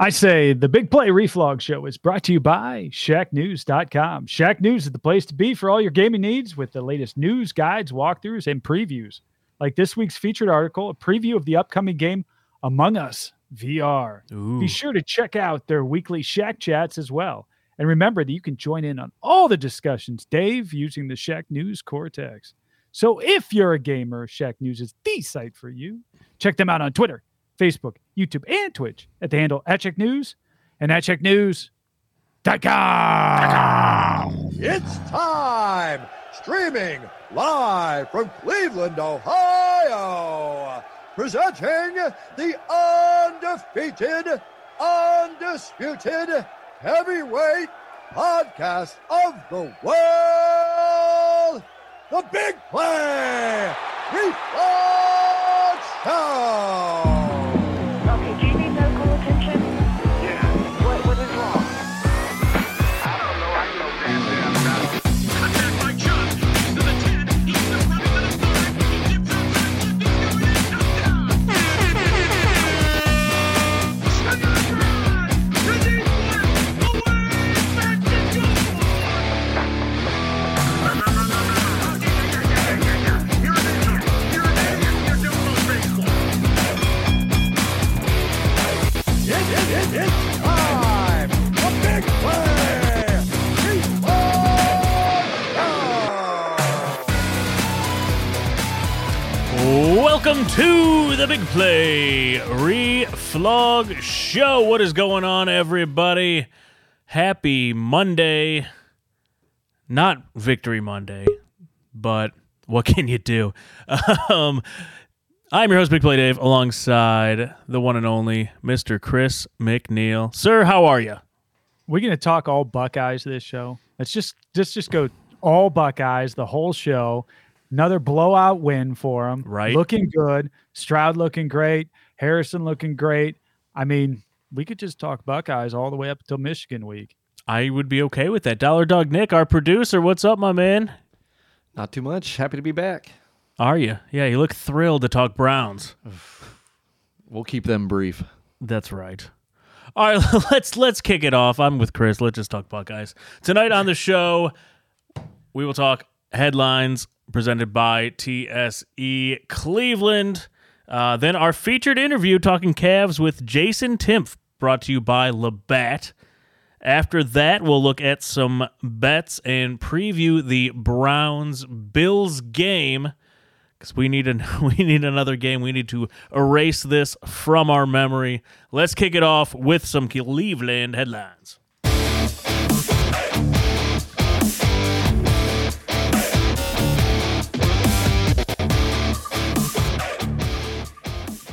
I say the Big Play Reflog Show is brought to you by ShackNews.com. Shack News is the place to be for all your gaming needs with the latest news, guides, walkthroughs, and previews. Like this week's featured article, a preview of the upcoming game Among Us VR. Ooh. Be sure to check out their weekly Shack chats as well. And remember that you can join in on all the discussions, Dave, using the Shack News Cortex. So if you're a gamer, Shack News is the site for you. Check them out on Twitter, Facebook, YouTube, and Twitch at the handle at Shack News and at shacknews.com. It's time! Streaming live from Cleveland, Ohio! Presenting the undefeated, undisputed heavyweight podcast of the world! The Big Play Reflog Show! To the Big Play Reflog Show. What is going on, everybody? Happy Monday. Not Victory Monday, but what can you do? Um, I'm your host, Big Play Dave, alongside the one and only Mr. Chris McNeil. Sir, how are you? We're gonna talk all Buckeyes this show. Let's just just just go all Buckeyes the whole show. Another blowout win for them. Right. Looking good. Stroud looking great. Harrison looking great. I mean, we could just talk Buckeyes all the way up until Michigan week. I would be okay with that. Dollar Dog Nick, our producer, what's up, my man? Not too much. Happy to be back. Are you? Yeah, you look thrilled to talk Browns. We'll keep them brief. That's right. All right, let's let's kick it off. I'm with Chris. Let's just talk Buckeyes tonight on the show. We will talk headlines presented by TSE Cleveland. Uh, then our featured interview talking Cavs with Jason Timpf, brought to you by Labatt. After that, we'll look at some bets and preview the Browns Bills game because we need an we need another game. We need to erase this from our memory. Let's kick it off with some Cleveland headlines.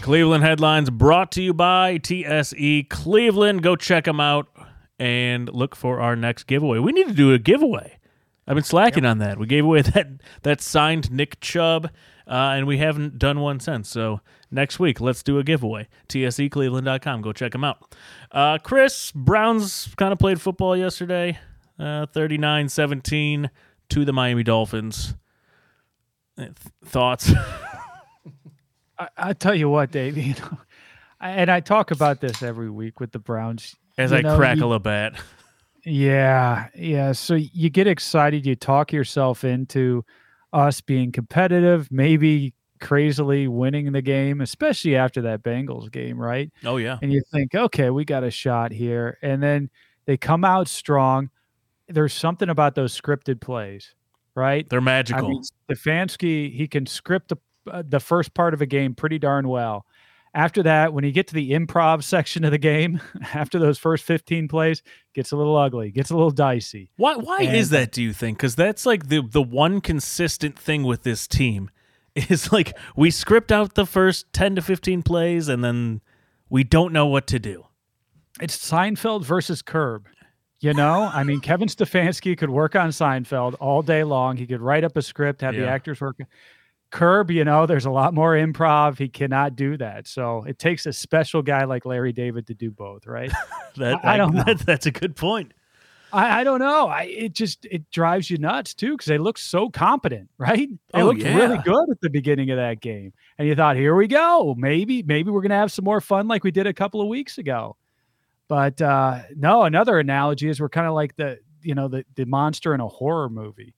Cleveland headlines brought to you by TSE Cleveland. Go check them out and look for our next giveaway. We need to do a giveaway. I've been slacking on that. We gave away that that signed Nick Chubb, uh, and we haven't done one since. So next week, let's do a giveaway. TSECleveland.com. Go check them out. Uh, Chris, Browns kind of played football yesterday, uh, 39-17 to the Miami Dolphins. Uh, th- thoughts? I, I tell you what, Dave. You know, I- and I talk about this every week with the Browns. As You I know, crackle you- a bat. Yeah, yeah. So you get excited, you talk yourself into us being competitive, maybe crazily winning the game, especially after that Bengals game, right? Oh yeah. And you think, okay, we got a shot here. And then they come out strong. There's something about those scripted plays, right? They're I magical. mean, Stefanski, he can script the, uh, the first part of a game pretty darn well. After that, when you get to the improv section of the game, after those first 15 plays, gets a little ugly, gets a little dicey. Why why is that, do you think? Because that's like the the one consistent thing with this team is like we script out the first 10 to 15 plays and then we don't know what to do. It's Seinfeld versus Curb. You know, I mean, Kevin Stefanski could work on Seinfeld all day long. He could write up a script, have the actors work. Curb, you know, there's a lot more improv. He cannot do that. So it takes a special guy like Larry David to do both, right? That, I- I don't that- that's a good point. I, I don't know. I it just it drives you nuts too because they look so competent, right? They Oh, looked really good at the beginning of that game, and you thought, here we go. Maybe maybe we're gonna have some more fun like we did a couple of weeks ago. But uh, no, another analogy is we're kind of like the you know the the monster in a horror movie,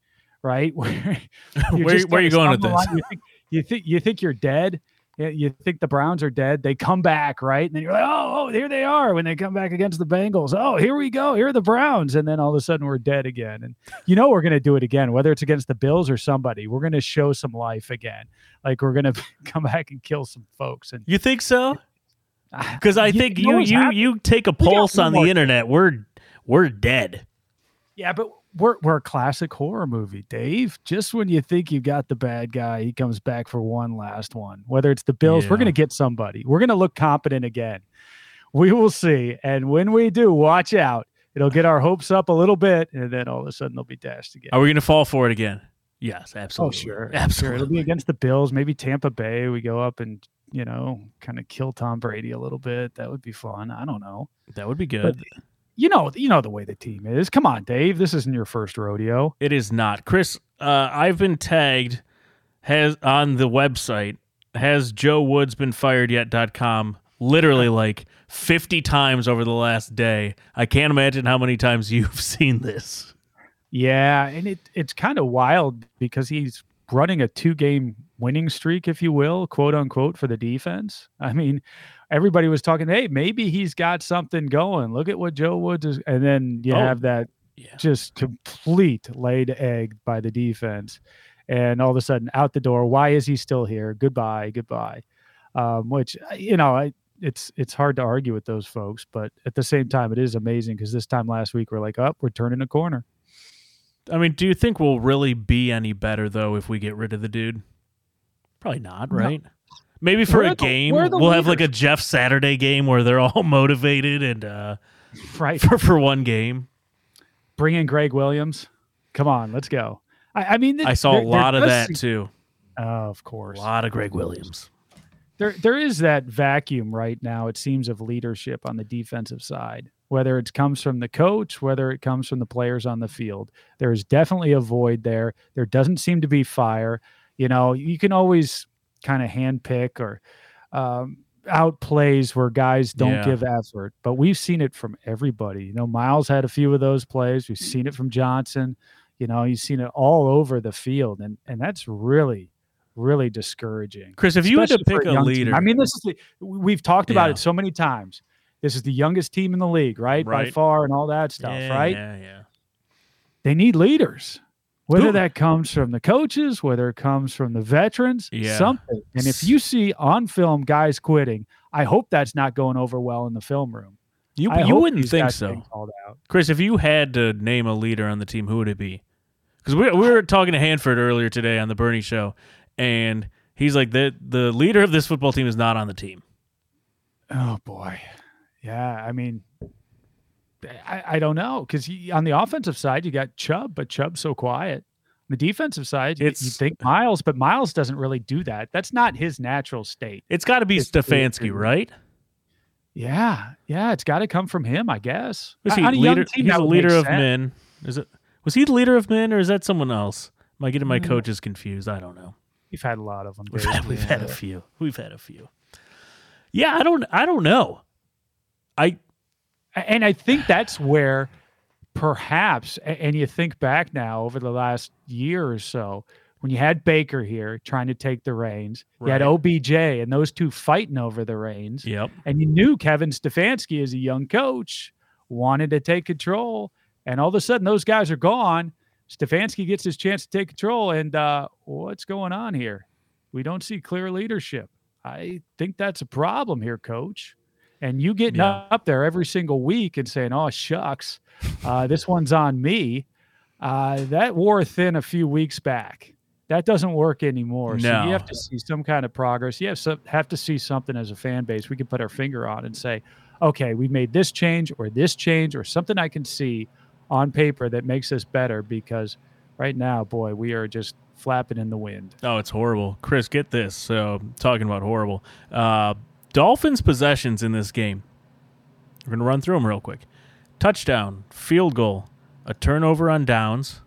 right? Where Where- where you going with this? You think, you think you think you're dead. You think the Browns are dead. They come back, right? And then you're like, oh, oh, here they are when they come back against the Bengals. Oh, here we go. Here are the Browns. And then all of a sudden we're dead again. And you know we're going to do it again, whether it's against the Bills or somebody. We're going to show some life again. Like we're going to come back and kill some folks. And You think so? Because I you- think you you you take a pulse on the internet. We're we're dead. Yeah, but we're we're a classic horror movie, Dave. Just when you think you got the bad guy, he comes back for one last one. Whether it's the Bills, we're going to get somebody. We're going to look competent again. We will see, and when we do, watch out. It'll get our hopes up a little bit, and then all of a sudden they'll be dashed again. Are we going to fall for it again? Yes, Oh, absolutely. sure, sure. absolutely. It'll be against the Bills, maybe Tampa Bay. We go up and you know, kind of kill Tom Brady a little bit. That would be fun. I don't know. That would be good. You know, you know the way the team is. Come on, Dave. This isn't your first rodeo. It is not. Chris, uh, I've been tagged has on the website has Joe Woods been fired yet.com literally like 50 times over the last day. I can't imagine how many times you've seen this. Yeah, and it it's kind of wild because he's running a two game winning streak, if you will, quote unquote, for the defense. I mean, everybody was talking, hey, maybe he's got something going. Look at what Joe Woods is, and then you Oh, have that yeah. just complete laid egg by the defense, and all of a sudden out the door. Why is he still here? Goodbye, goodbye. Um, which uh, you know, I, it's it's hard to argue with those folks, but at the same time, it is amazing because this time last week we're like, up, we're turning a corner. I mean, do you think we'll really be any better though if we get rid of the dude? Probably not, No. Maybe for We're a the- game, we'll have like a. Jeff Saturday game where they're all motivated and uh, Right. for for one game. bring in Gregg Williams. Come on, let's go. I, I mean, I saw there- a lot of that too. Oh, of course, A lot of Gregg Williams. there there is that vacuum right now. It seems of leadership on the defensive side. Whether it comes from the coach, whether it comes from the players on the field, there is definitely a void there. There doesn't seem to be fire. You know, you can always kind of handpick or um, out plays where guys don't Yeah. give effort, but we've seen it from everybody. You know, Miles had a few of those plays. We've seen it from Johnson. You know, you've seen it all over the field, and and that's really, really discouraging. Chris, if you had to pick a team. leader, I mean, this is the, we've talked about Yeah. it so many times. This is the youngest team in the league, right? By far, and all that stuff, yeah, right? Yeah, yeah. They need leaders. Whether Who- that comes from the coaches, whether it comes from the veterans, Yeah. something. And if you see on film guys quitting, I hope that's not going over well in the film room. You I you wouldn't think so, get called out. Chris. If you had to name a leader on the team, who would it be? Because we we were talking to Hanford earlier today on the Bernie show, and he's like the the leader of this football team is not on the team. Oh boy, yeah. I mean, I, I don't know because on the offensive side you got Chubb, but Chubb's so quiet. On the defensive side, you, you It's- think Miles, but Miles doesn't really do that. That's not his natural state. It's got to be It's- Stefanski, right? Yeah, yeah. It's got to come from him, I guess. Was he leader? team, He's a leader of sense. men. Is it? Was he the leader of men, or is that someone else? Am I getting my Mm. coaches confused? I don't know. We've had a lot of them. We've had, we've had a few. We've had a few. Yeah, I don't. I don't know. I and I think that's where perhaps, and you think back now over the last year or so, when you had Baker here trying to take the reins, you had OBJ and those two fighting over the reins, yep. and you knew Kevin Stefanski as a young coach wanted to take control, and all of a sudden those guys are gone. Stefanski gets his chance to take control, and uh, what's going on here? We don't see clear leadership. I think that's a problem here, coach. And you getting Yeah. up there every single week and saying, "Oh shucks, uh, this one's on me," uh, that wore thin a few weeks back. That doesn't work anymore. So you have to see some kind of progress. You have some, have to see something as a fan base we can put our finger on and say, "Okay, we made this change or this change or something I can see on paper that makes us better." Because right now, boy, we are just flapping in the wind. Oh, it's horrible. Chris, get this. So, talking about horrible. Uh, Dolphins' possessions in this game. We're going to run through them real quick touchdown, field goal, a turnover on downs,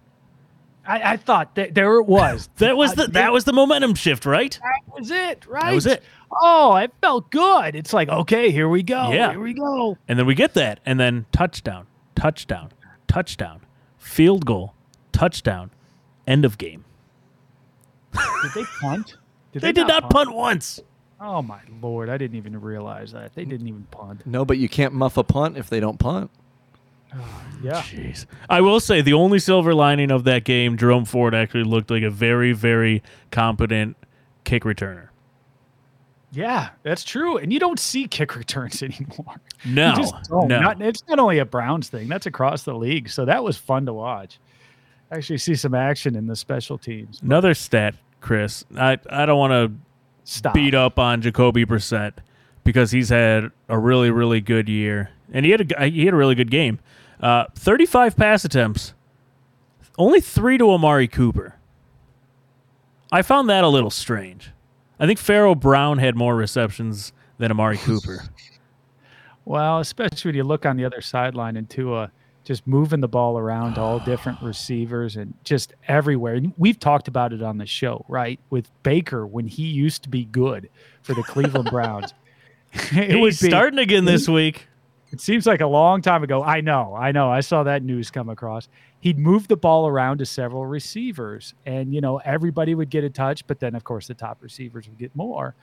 I, I thought that there it was. That was Uh, the that was the momentum shift, right? that was it, right? That was it. Oh, it felt good. It's like, okay, here we go. Yeah. Here we go. And then we get that, and then touchdown, touchdown, touchdown, field goal, touchdown, end of game. Did they punt? Did They did not punt once. Oh my lord, I didn't even realize that. They didn't even punt. No, but you can't muff a punt if they don't punt. Yeah. Jeez. I will say the only silver lining of that game, Jerome Ford actually looked like a very, very competent kick returner. Yeah, that's true. And you don't see kick returns anymore. No, You just don't. no. Not, it's not only a Browns thing, that's across the league. So that was fun to watch. Actually see some action in the special teams. Another stat, Chris. I, I don't want to Stop. beat up on Jacoby Brissett because he's had a really, really good year, and he had a g- he had a really good game. Uh, Thirty-five pass attempts, only three to Amari Cooper. I found that a little strange. I think Pharaoh Brown had more receptions than Amari Cooper. Well, especially when you look on the other sideline and Tua just moving the ball around to all different receivers and just everywhere. And we've talked about it on the show, right? With Baker when he used to be good for the Cleveland Browns. it he's be starting again this week. It seems like a long time ago. I know, I know. I saw that news come across. He'd move the ball around to several receivers, and you know everybody would get a touch, but then of course the top receivers would get more,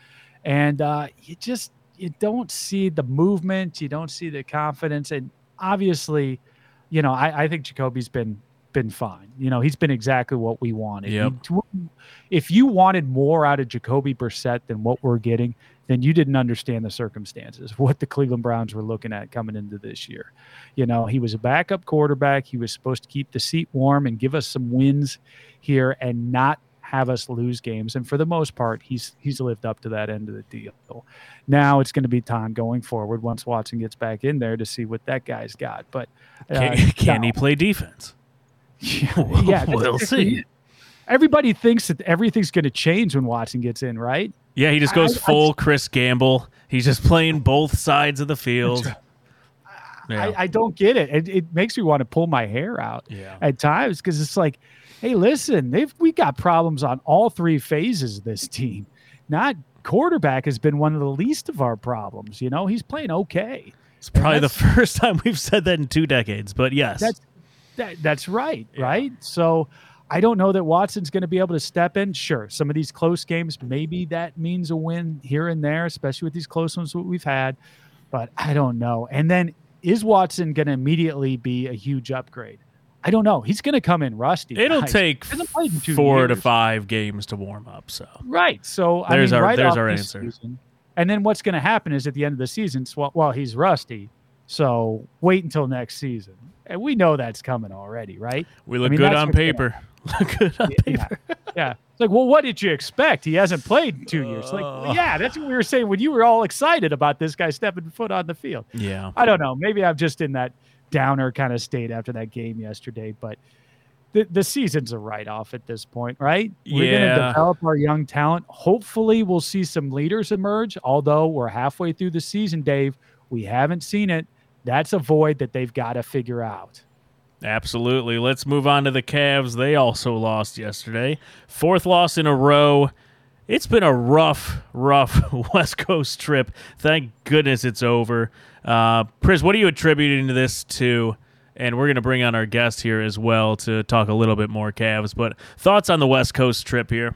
and uh, you just you don't see the movement, you don't see the confidence, and obviously, you know I, I think Jacoby's been been fine. You know he's been exactly what we wanted. Yep. If you wanted more out of Jacoby Brissett than what we're getting, then you didn't understand the circumstances, what the Cleveland Browns were looking at coming into this year. You know, he was a backup quarterback. He was supposed to keep the seat warm and give us some wins here and not have us lose games. And for the most part, he's he's lived up to that end of the deal. Now it's going to be time going forward once Watson gets back in there to see what that guy's got. But uh, Can, can no. he play defense? Yeah, yeah, we'll see. Everybody thinks that everything's going to change when Watson gets in, right? Yeah, he just goes I- I- full Chris Gamble. He's just playing both sides of the field. Yeah. I, I don't get it. it. It makes me want to pull my hair out Yeah. at times because it's like, hey, listen, they've we got problems on all three phases of this team. Not quarterback has been one of the least of our problems. You know, he's playing okay. It's probably the first time we've said that in two decades, but yes. That's that, that's right, right? So I don't know that Watson's going to be able to step in. Sure, some of these close games, maybe that means a win here and there, especially with these close ones that we've had. But I don't know. And then is Watson going to immediately be a huge upgrade? I don't know. He's going to come in rusty. It'll guys. take He hasn't played in two four to five games to warm up. So Right. So I There's mean, our- right there's our answer. season- and then what's going to happen is at the end of the season, well, well, he's rusty. So wait until next season. And we know that's coming already, right? we look mean, good on paper. Look good on Yeah. paper. Yeah. It's like, well, what did you expect? He hasn't played in two years. Like, Uh. yeah, that's what we were saying when you were all excited about this guy stepping foot on the field. Yeah. I don't know. Maybe I'm just in that downer kind of state after that game yesterday, but the, the season's a write off at this point, right? We're going to develop our young talent. Hopefully, we'll see some leaders emerge. Although we're halfway through the season, Dave, we haven't seen it. That's a void that they've got to figure out. Absolutely. Let's move on to the Cavs. They also lost yesterday. Fourth loss in a row. It's been a rough, rough West Coast trip. Thank goodness it's over. Uh, Chris, what are you attributing this to? And we're going to bring on our guest here as well to talk a little bit more Cavs. But thoughts on the West Coast trip here?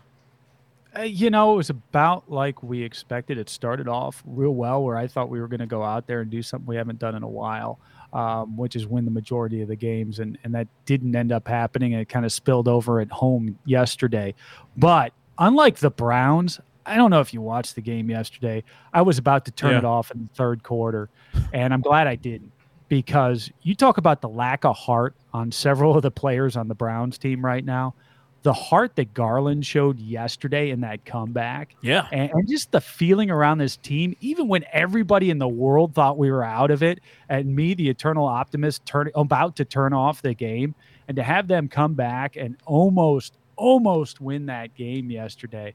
Uh, you know, it was about like we expected. It started off real well, where I thought we were going to go out there and do something we haven't done in a while, um, which is win the majority of the games, and and that didn't end up happening. And it kind of spilled over at home yesterday. But unlike the Browns, I don't know if you watched the game yesterday. I was about to turn Yeah. it off in the third quarter, and I'm glad I didn't because you talk about the lack of heart on several of the players on the Browns team right now. The heart that Garland showed yesterday in that comeback, Yeah. and, and just the feeling around this team, even when everybody in the world thought we were out of it, and me, the eternal optimist, turn about to turn off the game, and to have them come back and almost, almost win that game yesterday.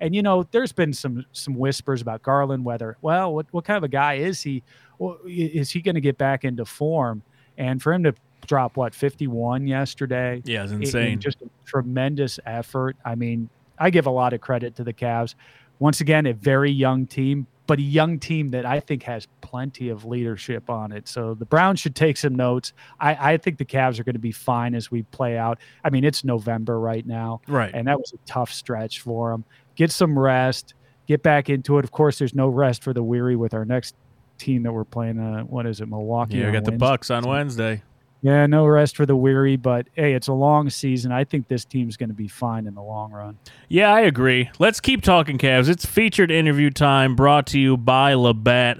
And you know, there's been some some whispers about Garland, whether well, what what kind of a guy is he? Well, is he going to get back into form? And for him to drop what 51 yesterday. Yeah, it's insane. just a tremendous effort. I mean, I give a lot of credit to the Cavs. Once again, a very young team, but a young team that I think has plenty of leadership on it. So the Browns should take some notes. I, I think the Cavs are going to be fine as we play out. I mean, it's November right now, right. and that was a tough stretch for them. Get some rest, get back into it. Of course, there's no rest for the weary with our next team that we're playing. Uh, what is it, Milwaukee? yeah, we got the Bucks on Wednesday. Yeah, no rest for the weary, but hey, it's a long season. I think this team's going to be fine in the long run. Yeah, I agree. Let's keep talking Cavs. It's featured interview time brought to you by Labatt.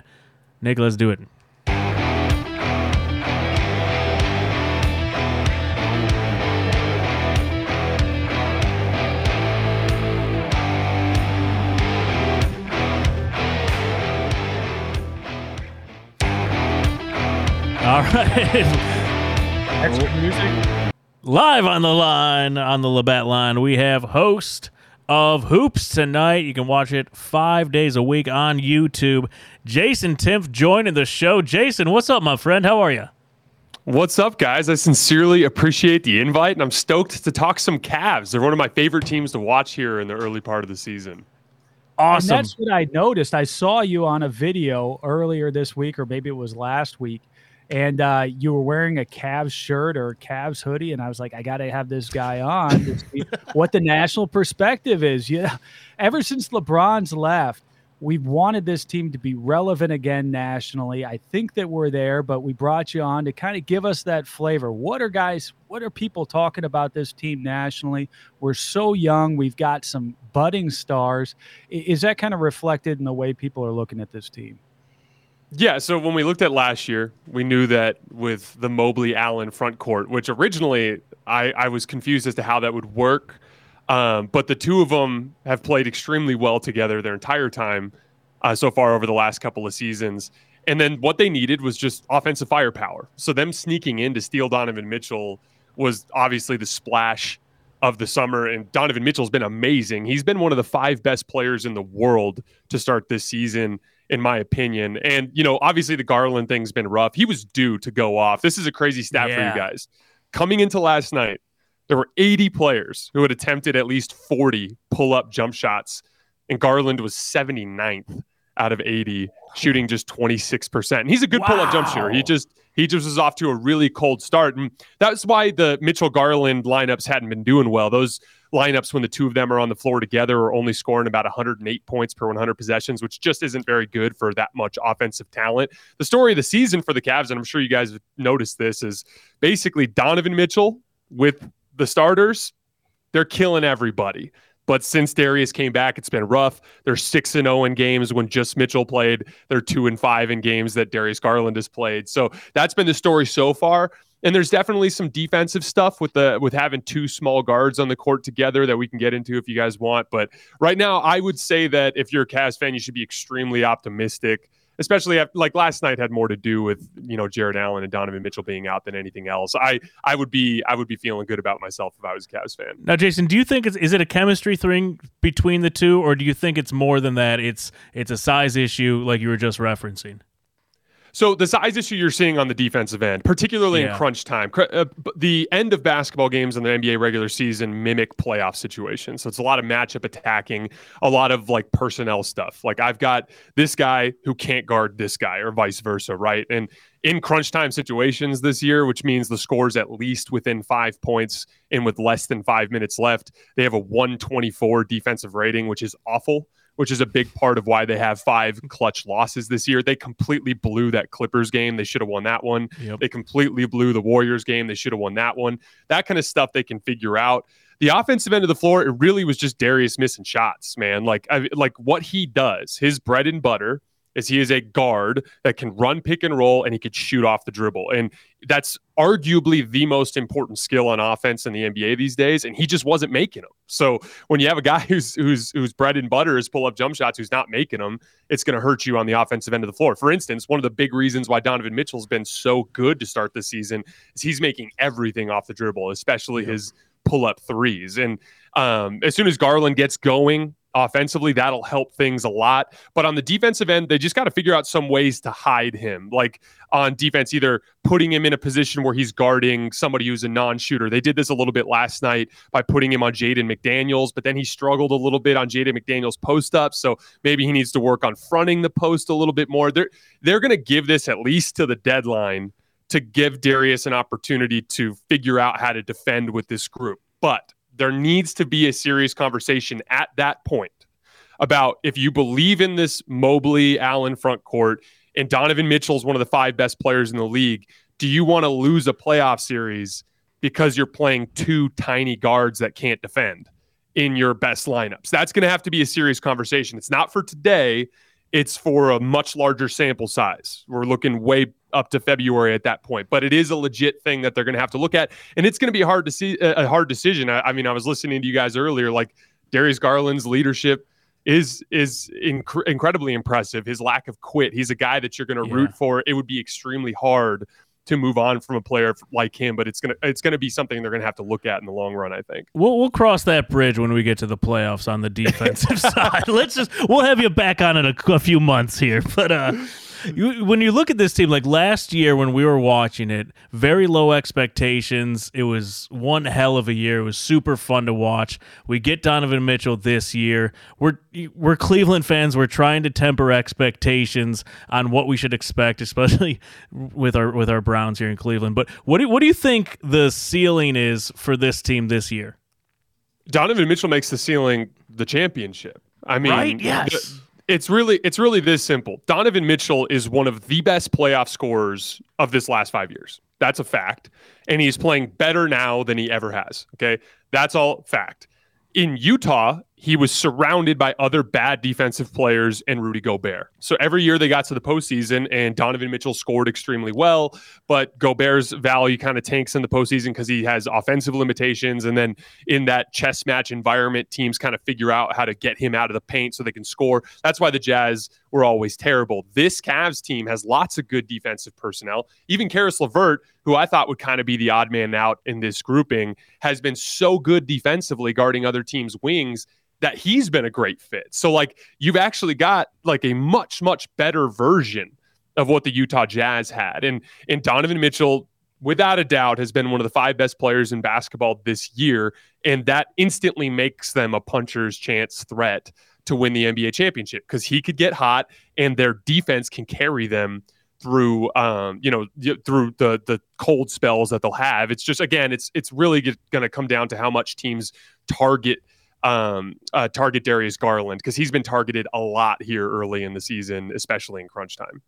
Nick, let's do it. All right. Extra music. Live on the line, on the Labatt line, we have host of Hoops tonight. You can watch it five days a week on YouTube. Jason Timpf joining the show. Jason, what's up, my friend? How are you? What's up, guys? I sincerely appreciate the invite, and I'm stoked to talk some Cavs. They're one of my favorite teams to watch here in the early part of the season. Awesome. And that's what I noticed. I saw you on a video earlier this week, or maybe it was last week, and uh, you were wearing a Cavs shirt or Cavs hoodie, and I was like, I got to have this guy on to see what the national perspective is. Yeah, ever since LeBron's left, we've wanted this team to be relevant again nationally. I think that we're there, but we brought you on to kind of give us that flavor. What are guys? What are people talking about this team nationally? We're so young. We've got some budding stars. Is that kind of reflected in the way people are looking at this team? Yeah, so when we looked at last year, we knew that with the Mobley Allen front court, which originally I, I was confused as to how that would work. Um, but the two of them have played extremely well together their entire time uh, so far over the last couple of seasons. And then what they needed was just offensive firepower. So them sneaking in to steal Donovan Mitchell was obviously the splash of the summer. And Donovan Mitchell's been amazing. He's been one of the five best players in the world to start this season, in my opinion. And, you know, obviously the Garland thing's been rough. He was due to go off. This is a crazy stat for you guys. Coming into last night, there were 80 players who had attempted at least 40 pull up jump shots, and Garland was 79th out of 80, shooting just 26%. And he's a good pull up jump shooter. He just he just was off to a really cold start. And that's why the Mitchell Garland lineups hadn't been doing well. Those lineups when the two of them are on the floor together are only scoring about 108 points per 100 possessions, which just isn't very good for that much offensive talent. The story of the season for the Cavs, and I'm sure you guys have noticed this, is basically Donovan Mitchell with the starters, they're killing everybody. But since Darius came back, it's been rough. They're six and zero in games when just Mitchell played. They're two and five in games that Darius Garland has played. So that's been the story so far. And there's definitely some defensive stuff with the with having two small guards on the court together that we can get into if you guys want. But right now, I would say that if you're a Cavs fan, you should be extremely optimistic especially after, like last night had more to do with you know Jarrett Allen and Donovan Mitchell being out than anything else. I I would be I would be feeling good about myself if I was a Cavs fan. Now, Jason, do you think it's is it a chemistry thing between the two, or do you think it's more than that? It's it's a size issue, like you were just referencing. So the size issue you're seeing on the defensive end, particularly Yeah. in crunch time, uh, the end of basketball games in the NBA regular season mimic playoff situations. So it's a lot of matchup attacking, a lot of like personnel stuff. Like I've got this guy who can't guard this guy, or vice versa, right? And in crunch time situations this year, which means the scores at least within five points and with less than five minutes left, they have a 124 defensive rating, which is awful which is a big part of why they have five clutch losses this year. They completely blew that Clippers game. They should have won that one. Yep. They completely blew the Warriors game. They should have won that one. That kind of stuff they can figure out. The offensive end of the floor, it really was just Darius missing shots, man. Like, I, like what he does, his bread and butter is he is a guard that can run pick and roll and he could shoot off the dribble. And that's arguably the most important skill on offense in the NBA these days. And he just wasn't making them. So when you have a guy who's who's whose bread and butter is pull up jump shots, who's not making them, it's going to hurt you on the offensive end of the floor. For instance, one of the big reasons why Donovan Mitchell's been so good to start this season is he's making everything off the dribble, especially his pull up threes. And um, as soon as Garland gets going, offensively. That'll help things a lot. But on the defensive end, they just got to figure out some ways to hide him. Like on defense, either putting him in a position where he's guarding somebody who's a non shooter. They did this a little bit last night by putting him on Jaden McDaniels, but then he struggled a little bit on Jaden McDaniels post up. So maybe he needs to work on fronting the post a little bit more. They're, they're going to give this at least to the deadline to give Darius an opportunity to figure out how to defend with this group. But there needs to be a serious conversation at that point about if you believe in this Mobley Allen front court and Donovan Mitchell is one of the five best players in the league, do you want to lose a playoff series because you're playing two tiny guards that can't defend in your best lineups? That's going to have to be a serious conversation. It's not for today, it's for a much larger sample size. We're looking way up to February at that point, but it is a legit thing that they're going to have to look at, and it's going to be hard to see a hard decision. I, I mean, I was listening to you guys earlier, like Darius Garland's leadership is is inc- incredibly impressive. His lack of quit. He's a guy that you're going to Yeah. root for. It would be extremely hard to move on from a player like him, but it's gonna it's gonna be something they're gonna have to look at in the long run. I think. We'll we'll cross that bridge when we get to the playoffs on the defensive side. Let's just we'll have you back on in a, a few months here. But uh, you, when you look at this team, like last year when we were watching it, very low expectations. It was one hell of a year. It was super fun to watch. We get Donovan Mitchell this year. We're we're Cleveland fans. We're trying to temper expectations on what we should expect, especially with our with our Browns here in Cleveland. But what do what do you think the ceiling is for this team this year? Donovan Mitchell makes the ceiling the championship. I mean, Right? Yes. th- it's really it's really this simple. Donovan Mitchell is one of the best playoff scorers of this last 5 years. That's a fact. And he's playing better now than he ever has, okay? That's all fact. In Utah, he was surrounded by other bad defensive players and Rudy Gobert. So every year they got to the postseason and Donovan Mitchell scored extremely well, but Gobert's value kind of tanks in the postseason because he has offensive limitations. And then in that chess match environment, teams kind of figure out how to get him out of the paint so they can score. That's why the Jazz were always terrible. This Cavs team has lots of good defensive personnel. Even Caris LeVert, who I thought would kind of be the odd man out in this grouping, has been so good defensively guarding other teams' wings that he's been a great fit. So like you've actually got like a much much better version of what the Utah Jazz had. And and Donovan Mitchell without a doubt has been one of the five best players in basketball this year and that instantly makes them a puncher's chance threat to win the NBA championship because he could get hot and their defense can carry them through um you know through the the cold spells that they'll have it's just again it's it's really going to come down to how much teams target um, uh, target Darius Garland because he's been targeted a lot here early in the season, especially in crunch time.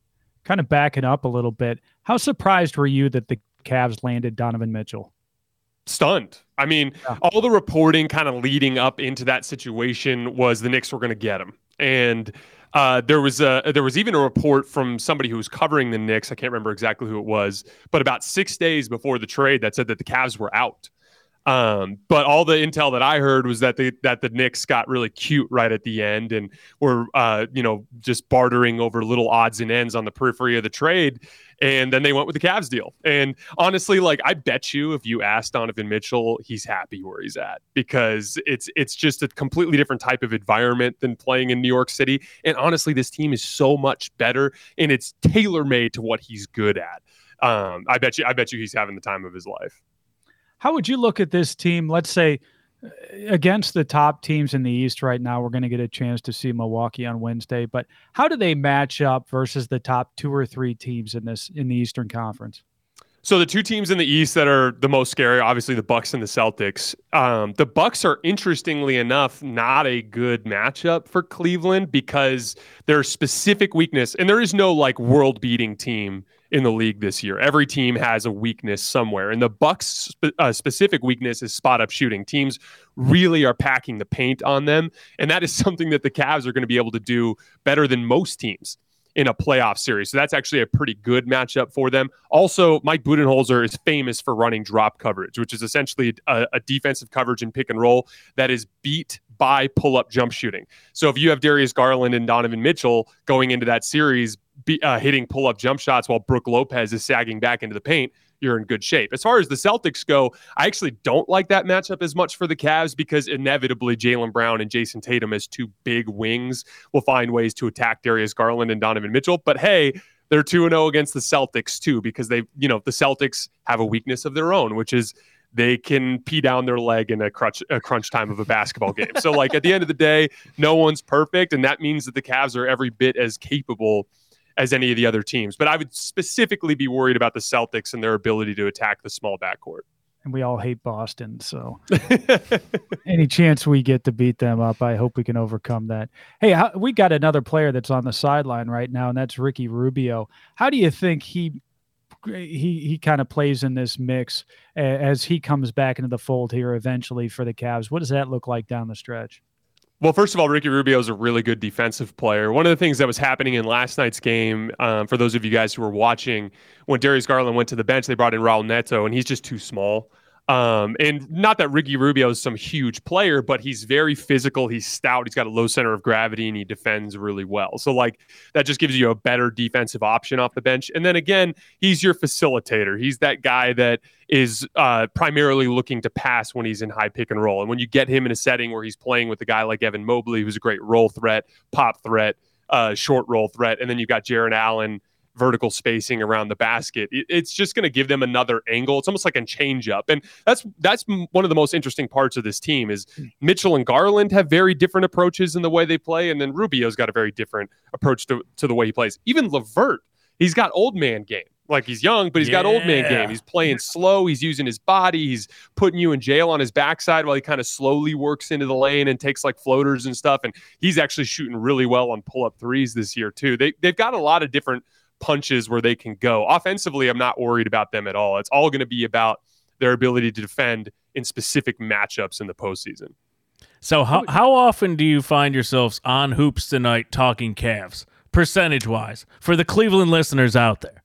Kind of backing up a little bit. How surprised were you that the Cavs landed Donovan Mitchell? Stunned. I mean, Yeah. all the reporting kind of leading up into that situation was the Knicks were going to get him, and uh, there was a there was even a report from somebody who was covering the Knicks. I can't remember exactly who it was, but about six days before the trade, that said that the Cavs were out. Um, but all the intel that I heard was that the that the Knicks got really cute right at the end and were uh, you know just bartering over little odds and ends on the periphery of the trade, and then they went with the Cavs deal. And honestly, like I bet you, if you ask Donovan Mitchell, he's happy where he's at because it's it's just a completely different type of environment than playing in New York City. And honestly, this team is so much better, and it's tailor made to what he's good at. Um, I bet you, I bet you, he's having the time of his life. How would you look at this team? Let's say against the top teams in the East right now, we're going to get a chance to see Milwaukee on Wednesday. But how do they match up versus the top two or three teams in this in the Eastern Conference? So the two teams in the East that are the most scary, obviously the Bucks and the Celtics. Um, the Bucks are interestingly enough not a good matchup for Cleveland because their specific weakness, and there is no like world-beating team in the league this year. Every team has a weakness somewhere, and the Bucks' uh, specific weakness is spot-up shooting. Teams really are packing the paint on them, and that is something that the Cavs are going to be able to do better than most teams in a playoff series. So that's actually a pretty good matchup for them. Also, Mike Budenholzer is famous for running drop coverage, which is essentially a, a defensive coverage and pick and roll that is beat by pull up jump shooting. So if you have Darius Garland and Donovan Mitchell going into that series, be, uh, hitting pull up jump shots while Brook Lopez is sagging back into the paint, you're in good shape. As far as the Celtics go, I actually don't like that matchup as much for the Cavs because inevitably Jaylen Brown and Jayson Tatum as two big wings will find ways to attack Darius Garland and Donovan Mitchell. But hey, they're 2 0 against the Celtics too because they, you know, the Celtics have a weakness of their own, which is they can pee down their leg in a crunch a crunch time of a basketball game. So like at the end of the day, no one's perfect, and that means that the Cavs are every bit as capable as any of the other teams. But I would specifically be worried about the Celtics and their ability to attack the small backcourt. and we all hate Boston. So any chance we get to beat them up, I hope we can overcome that. Hey, how, we got another player that's on the sideline right now, and that's Ricky Rubio. How do you think he he he kind of plays in this mix as he comes back into the fold here eventually for the Cavs? What does that look like down the stretch? Well, first of all, Ricky Rubio is a really good defensive player. One of the things that was happening in last night's game, um, for those of you guys who were watching, when Darius Garland went to the bench, they brought in Raul Neto, and he's just too small. Um, and not that Ricky Rubio is some huge player, but he's very physical. He's stout. He's got a low center of gravity, and he defends really well. So, like, that just gives you a better defensive option off the bench. And then again, he's your facilitator. He's that guy that is uh, primarily looking to pass when he's in high pick and roll. And when you get him in a setting where he's playing with a guy like Evan Mobley, who's a great roll threat, pop threat, uh, short roll threat, and then you've got Jarrett Allen vertical spacing around the basket. It's just going to give them another angle. It's almost like a change up. And that's that's one of the most interesting parts of this team is hmm. Mitchell and Garland have very different approaches in the way they play and then Rubio's got a very different approach to, to the way he plays. Even Levert, he's got old man game. Like he's young, but he's got old man game. He's playing slow. He's using his body. He's putting you in jail on his backside while he kind of slowly works into the lane and takes like floaters and stuff. And he's actually shooting really well on pull up threes this year too. They they've got a lot of different punches where they can go. Offensively, I'm not worried about them at all. It's all going to be about their ability to defend in specific matchups in the postseason. So how how often do you find yourselves on hoops tonight talking Cavs percentage wise for the Cleveland listeners out there?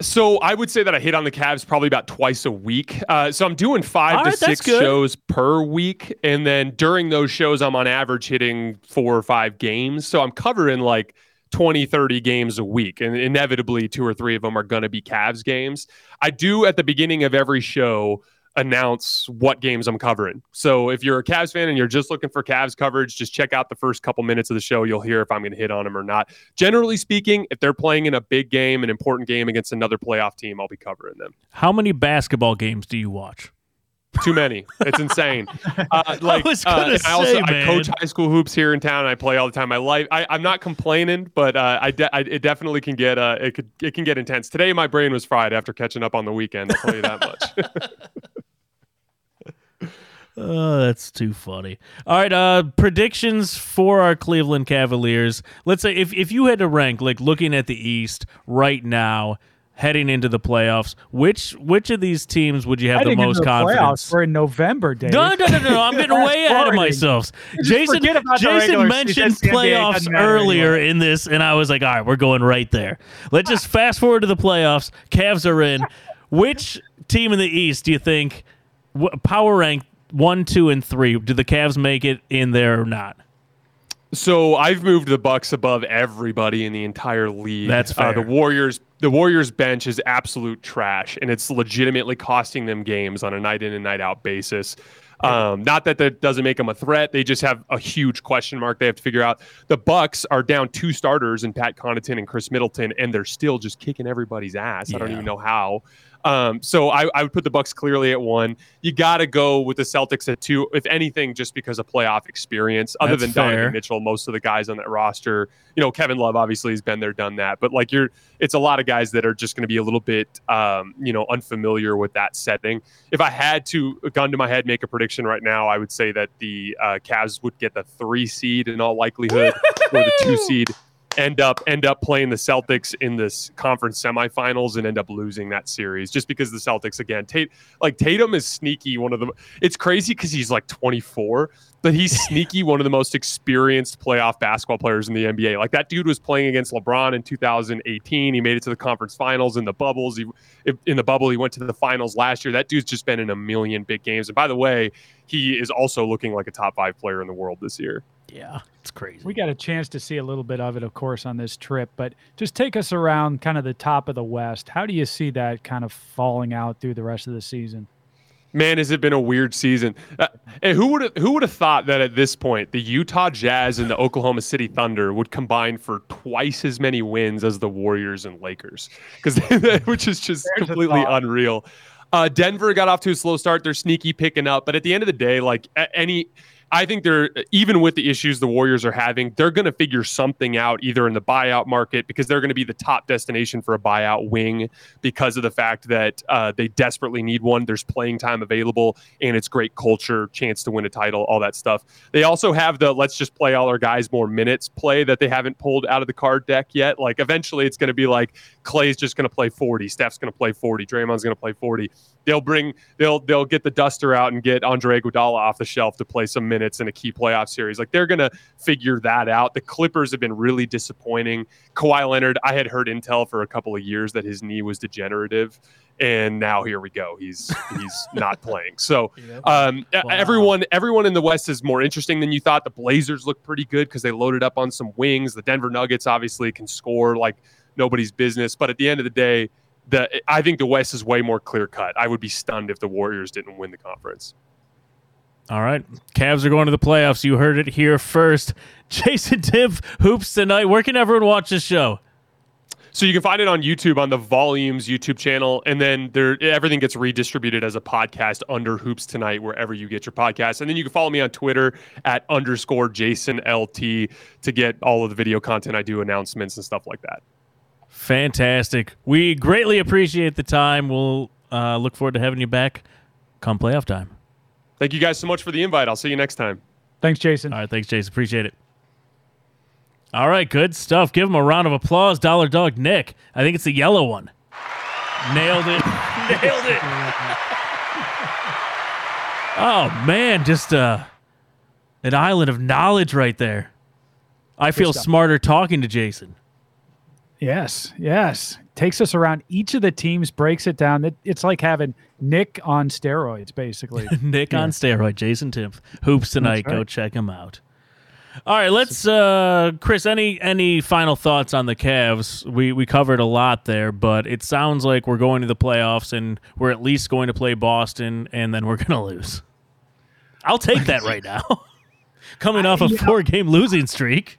So I would say that I hit on the Cavs probably about twice a week. Uh, so I'm doing five All to right, six shows per week, and then during those shows, I'm on average hitting four or five games. So I'm covering like 20, 30 games a week, and inevitably two or three of them are going to be Cavs games. I do at the beginning of every show announce what games I'm covering. So if you're a Cavs fan and you're just looking for Cavs coverage, just check out the first couple minutes of the show. You'll hear if I'm going to hit on them or not. Generally speaking, if they're playing in a big game, an important game against another playoff team, I'll be covering them. How many basketball games do you watch? Too many. It's insane. Uh, like, was uh, I also say, I coach high school hoops here in town. And I play all the time. My life. I, I'm not complaining, but uh, I, de- I it definitely can get uh, it could it can get intense. Today my brain was fried after catching up on the weekend. I'll tell you that much. Oh, that's too funny. All right, uh predictions for our Cleveland Cavaliers. Let's say if if you had to rank like looking at the East right now heading into the playoffs, which which of these teams would you have the most the confidence? Playoffs, we're in November, Dave. No, no, no, no, no. I'm getting way ahead of myself. Jason, forget about the Jason mentioned season. The NBA playoffs earlier anyway. in this, and I was like, all right, we're going right there. Let's just fast forward to the playoffs. Cavs are in. Which team in the East do you think power rank one, two, and three? Do the Cavs make it in there or not? So I've moved the Bucks above everybody in the entire league. That's Uh, the. Warriors, the Warriors bench is absolute trash, and it's legitimately costing them games on a night in and night out basis. Um, not that that doesn't make them a threat; they just have a huge question mark they have to figure out. The Bucks are down two starters in Pat Connaughton and Khris Middleton, and they're still just kicking everybody's ass. I don't even know how. Um, so I, I would put the Bucks clearly at one. You got to go with the Celtics at two, if anything, just because of playoff experience. Other That's than Donovan. Mitchell, most of the guys on that roster, you know, Kevin Love obviously has been there, done that. But like you're, it's a lot of guys that are just going to be a little bit, um, you know, unfamiliar with that setting. If I had to, gun to my head, make a prediction right now, I would say that the uh, Cavs would get the three seed in all likelihood, or the two seed end up end up playing the Celtics in this conference semifinals and end up losing that series just because the Celtics again Tate like Tatum is sneaky one of the it's crazy because he's like 24 but he's sneaky one of the most experienced playoff basketball players in the NBA like that dude was playing against LeBron in 2018 he made it to the conference finals in the bubbles. He in the bubble he went to the finals last year. That dude's just been in a million big games. And by the way he is also looking like a top 5 player in the world this year yeah, it's crazy. We got a chance to see a little bit of it, of course, on this trip, but just take us around kind of the top of the West. How do you see that kind of falling out through the rest of the season? Man, has it been a weird season? Uh, and who would have who would have thought that at this point the Utah Jazz and the Oklahoma City Thunder would combine for twice as many wins as the Warriors and Lakers? Because which is just There's completely unreal. Uh, Denver got off to a slow start. They're sneaky picking up, but at the end of the day, like any. I think they're even with the issues the Warriors are having, they're going to figure something out either in the buyout market because they're going to be the top destination for a buyout wing because of the fact that uh, they desperately need one. There's playing time available and it's great culture, chance to win a title, all that stuff. They also have the let's just play all our guys more minutes play that they haven't pulled out of the card deck yet. Like eventually it's going to be like Clay's just going to play 40, Steph's going to play 40, Draymond's going to play 40. They'll bring they'll they'll get the duster out and get Andre Iguodala off the shelf to play some minutes in a key playoff series. Like they're going to figure that out. The Clippers have been really disappointing. Kawhi Leonard, I had heard intel for a couple of years that his knee was degenerative and now here we go. He's he's not playing. So um, Wow. everyone everyone in the West is more interesting than you thought. The Blazers look pretty good because they loaded up on some wings. The Denver Nuggets obviously can score like nobody's business. But at the end of the day, the I think the West is way more clear cut. I would be stunned if the Warriors didn't win the conference. All right. Cavs are going to the playoffs. You heard it here first. Jason Timpf, Hoops Tonight. Where can everyone watch this show? So you can find it on YouTube on the Volumes YouTube channel, and then there everything gets redistributed as a podcast under Hoops Tonight wherever you get your podcast. And then you can follow me on Twitter at underscore Jason LT to get all of the video content I do, announcements and stuff like that. Fantastic. We greatly appreciate the time. We'll uh, look forward to having you back come playoff time. Thank you guys so much for the invite. I'll see you next time. Thanks, Jason. All right. Thanks, Jason. Appreciate it. All right. Good stuff. Give him a round of applause. Dollar Dog Nick. I think it's the yellow one. Nailed it. Nailed it. Oh, man. Just uh, an island of knowledge right there. I feel stuff. smarter talking to Jason. Yes, yes. Takes us around each of the teams, breaks it down. It, it's like having Nick on steroids, basically. Nick on steroid, Jason Timpf. Hoops tonight. Go check him out. All right, let's uh Chris, any any final thoughts on the Cavs? We we covered a lot there, but it sounds like we're going to the playoffs and we're at least going to play Boston and then we're going to lose. I'll take that right now. Coming off a you know- four game losing streak.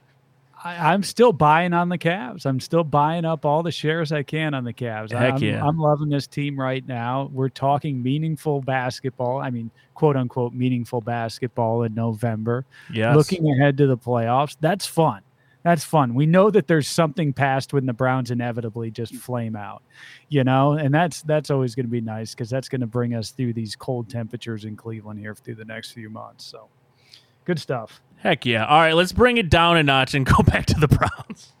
I, I'm still buying on the Cavs. I'm still buying up all the shares I can on the Cavs. Heck I'm, yeah. I'm loving this team right now. We're talking meaningful basketball. I mean, quote unquote, meaningful basketball in November. Yes. Looking ahead to the playoffs. That's fun. That's fun. We know that there's something past when the Browns inevitably just flame out, you know, and that's that's always going to be nice because that's going to bring us through these cold temperatures in Cleveland here through the next few months. So, good stuff. Heck yeah. All right, let's bring it down a notch and go back to the Browns.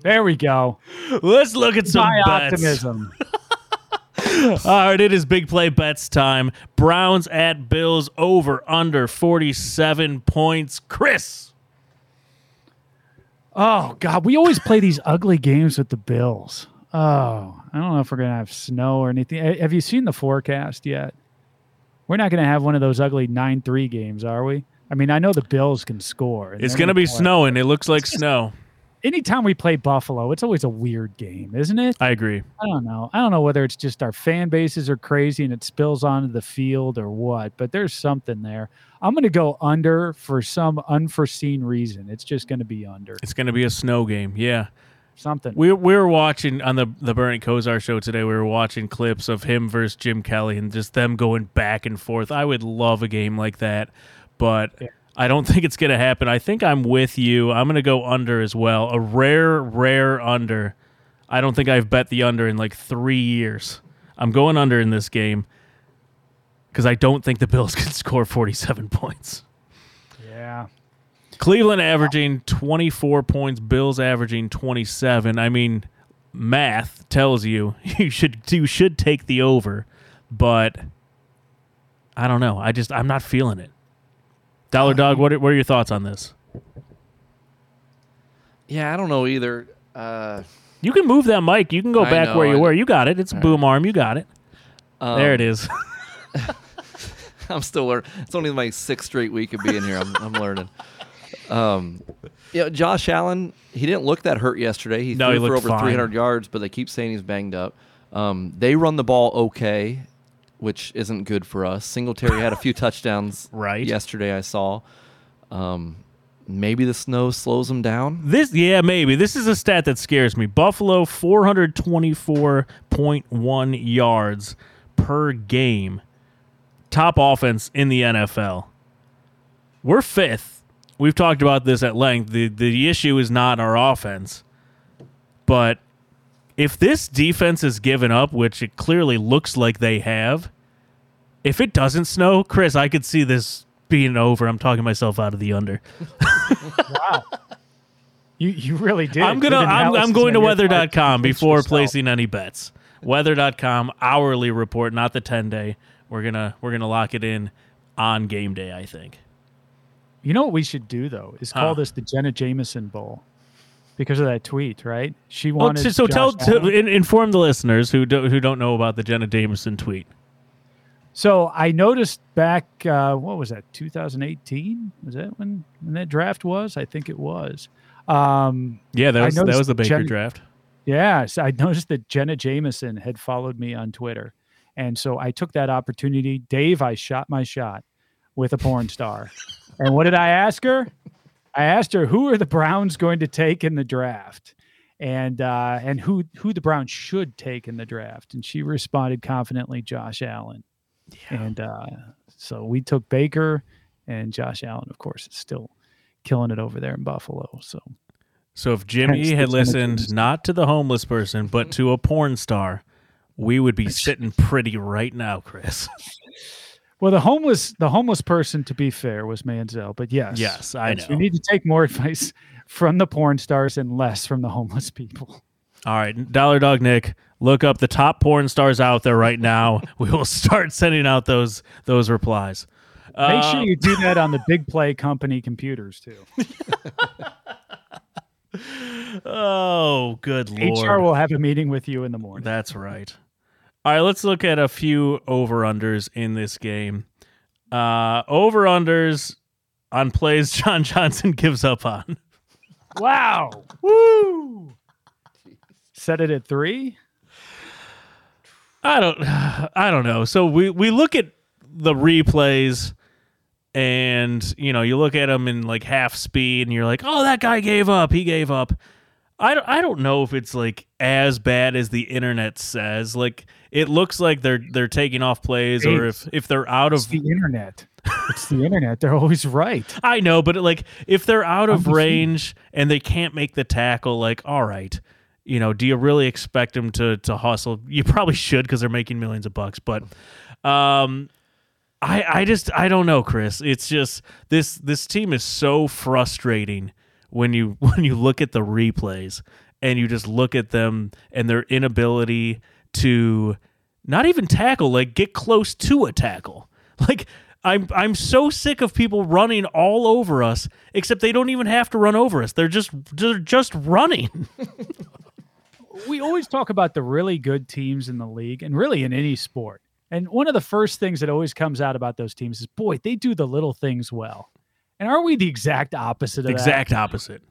There we go. Let's look at some bets. optimism. All right, it is big play bets time. Browns at Bills over under 47 points. Chris. Oh God, we always play these ugly games with the Bills. Oh, I don't know if we're gonna have snow or anything. Have you seen the forecast yet? We're not gonna have one of those ugly nine-three games, are we? I mean, I know the Bills can score. It's going to be snowing. It looks like snow. Anytime we play Buffalo, it's always a weird game, isn't it? I agree. I don't know. I don't know whether it's just our fan bases are crazy and it spills onto the field or what, but there's something there. I'm going to go under for some unforeseen reason. It's just going to be under It's going to be a snow game. Yeah. something. We, we were watching on the, the Bernie Kosar show today. We were watching clips of him versus Jim Kelly and just them going back and forth. I would love a game like that, but Yeah. I don't think it's going to happen. I think I'm with you. I'm going to go under as well. A rare, rare under. I don't think I've bet the under in like three years. I'm going under in this game because I don't think the Bills can score 47 points. yeah. Cleveland averaging 24 points, Bills averaging 27. I mean, math tells you you should you should take the over, but I don't know. I just I'm not feeling it. Dollar Dog, what are, what are your thoughts on this? Yeah, I don't know either. Uh, You can move that mic. You can go I back know, where you I were. You got it. It's a boom arm. You got it. there it um. I'm still learning. It's only my sixth straight week of being here. I'm, I'm learning. Um, you know, Josh Allen, he didn't look that hurt yesterday. He No, threw he for over fine. 300 yards, but they keep saying he's banged up. Um, they run the ball okay, which isn't good for us. Singletary had a few touchdowns Right. yesterday. I saw. Um, maybe the snow slows them down. This, yeah, maybe. This is a stat that scares me. Buffalo, 424.1 yards per game. Top offense in the NFL. We're fifth. We've talked about this at length. The, the issue is not our offense. But if this defense is given up, which it clearly looks like they have, if it doesn't snow, Chris, I could see this being over. I'm talking myself out of the under. Wow. You you really did. I'm gonna I'm, I'm going to weather.com before placing any bets. Weather.com hourly report, not the 10 day. We're gonna we're gonna lock it in on game day. I think. You know what we should do though is call Huh. this the Jenna Jameson Bowl because of that tweet, right? She wanted. so, so tell to, in, inform the listeners who do, who don't know about the Jenna Jameson tweet. So I noticed back, uh, what was that, 2018? Was that when, when that draft was? I think it was. Um, Yeah, that was that was the Baker Jen- draft. yeah, so I noticed that Jenna Jameson had followed me on Twitter. And so I took that opportunity. Dave, I shot my shot with a porn star. and what did I ask her? I asked her who are the Browns going to take in the draft? And uh, and who who the Browns should take in the draft. And she responded confidently, Josh Allen. And uh, so we took Baker and Josh Allen, of course, is still killing it over there in Buffalo. So So if Jimmy Hence had listened Jameson. not to the homeless person but to a porn star, we would be sitting pretty right now, Chris. Well, the homeless, the homeless person, to be fair, was Manziel. But yes, Yes, I yes, know. We need to take more advice from the porn stars and less from the homeless people. All right, Dollar Dog Nick, look up the top porn stars out there right now. we will start sending out those those replies. Make Uh, sure you do that on the Big Play Company computers too. Oh, good lord. HR will have a meeting with you in the morning. That's right. All right, let's look at a few over unders in this game. Uh over unders on plays John Johnson gives up on. Wow! Woo! Set it at three. I don't I don't know. So we we look at the replays and you know, you look at them in like half speed and you're like, "Oh, that guy gave up. He gave up." I don't, I don't know if it's like as bad as the internet says. Like it looks like they're they're taking off plays or if if they're out It's of the internet. It's the internet. They're always right. I know, but like if they're out of range and they can't make the tackle, like all right, you know, do you really expect them to to hustle? You probably should because they're making millions of bucks. But um, I I just I don't know, Chris. It's just this this team is so frustrating when you when you look at the replays and you just look at them and their inability to not even tackle, like get close to a tackle. Like I'm I'm so sick of people running all over us, except they don't even have to run over us. They're just they're just running. we always talk about the really good teams in the league and really in any sport. And one of the first things that always comes out about those teams is, boy, they do the little things well. And are we the exact opposite of that? exact opposite.